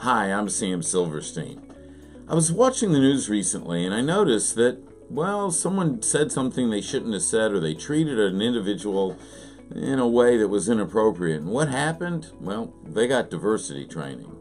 Hi, I'm Sam Silverstein. I was watching the news recently and I noticed that, well, someone said something they shouldn't have said or they treated an individual in a way that was inappropriate. And what happened? Well, they got diversity training.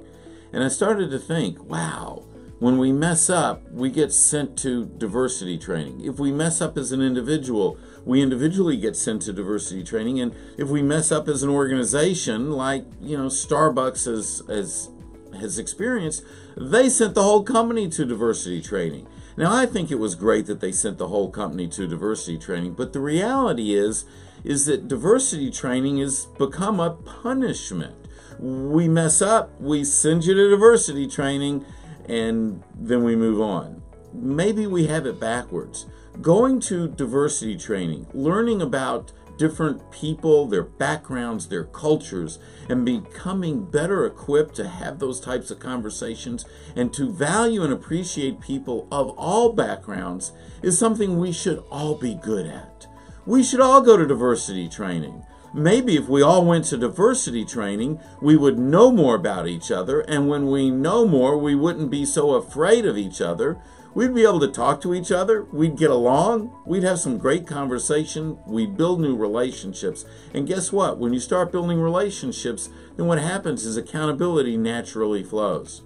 And I started to think, wow, when we mess up, we get sent to diversity training. If we mess up as an individual, we individually get sent to diversity training. And if we mess up as an organization, like, you know, Starbucks as, as has experienced, they sent the whole company to diversity training. Now, I think it was great that they sent the whole company to diversity training, but the reality is, is that diversity training has become a punishment. We mess up, we send you to diversity training, and then we move on. Maybe we have it backwards. Going to diversity training, learning about different people, their backgrounds, their cultures, and becoming better equipped to have those types of conversations and to value and appreciate people of all backgrounds is something we should all be good at. We should all go to diversity training. Maybe if we all went to diversity training, we would know more about each other, and when we know more, we wouldn't be so afraid of each other We'd be able to talk to each other. We'd get along. We'd have some great conversation. We'd build new relationships. And guess what? When you start building relationships, then what happens is accountability naturally flows.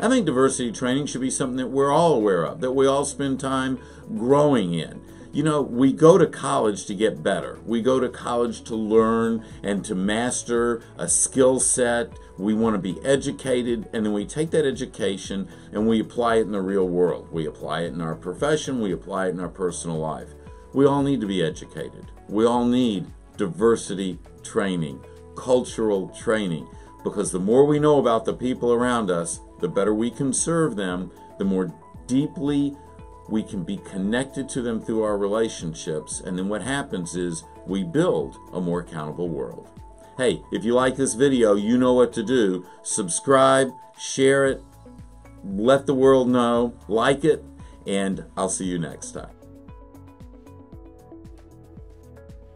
I think diversity training should be something that we're all aware of, that we all spend time growing in. You know, we go to college to get better. We go to college to learn and to master a skill set. We want to be educated, and then we take that education and we apply it in the real world. We apply it in our profession, we apply it in our personal life. We all need to be educated. We all need diversity training, cultural training, because the more we know about the people around us, the better we can serve them, the more deeply we can be connected to them through our relationships. And then what happens is we build a more accountable world. Hey, if you like this video, you know what to do. Subscribe, share it, let the world know, like it, and I'll see you next time.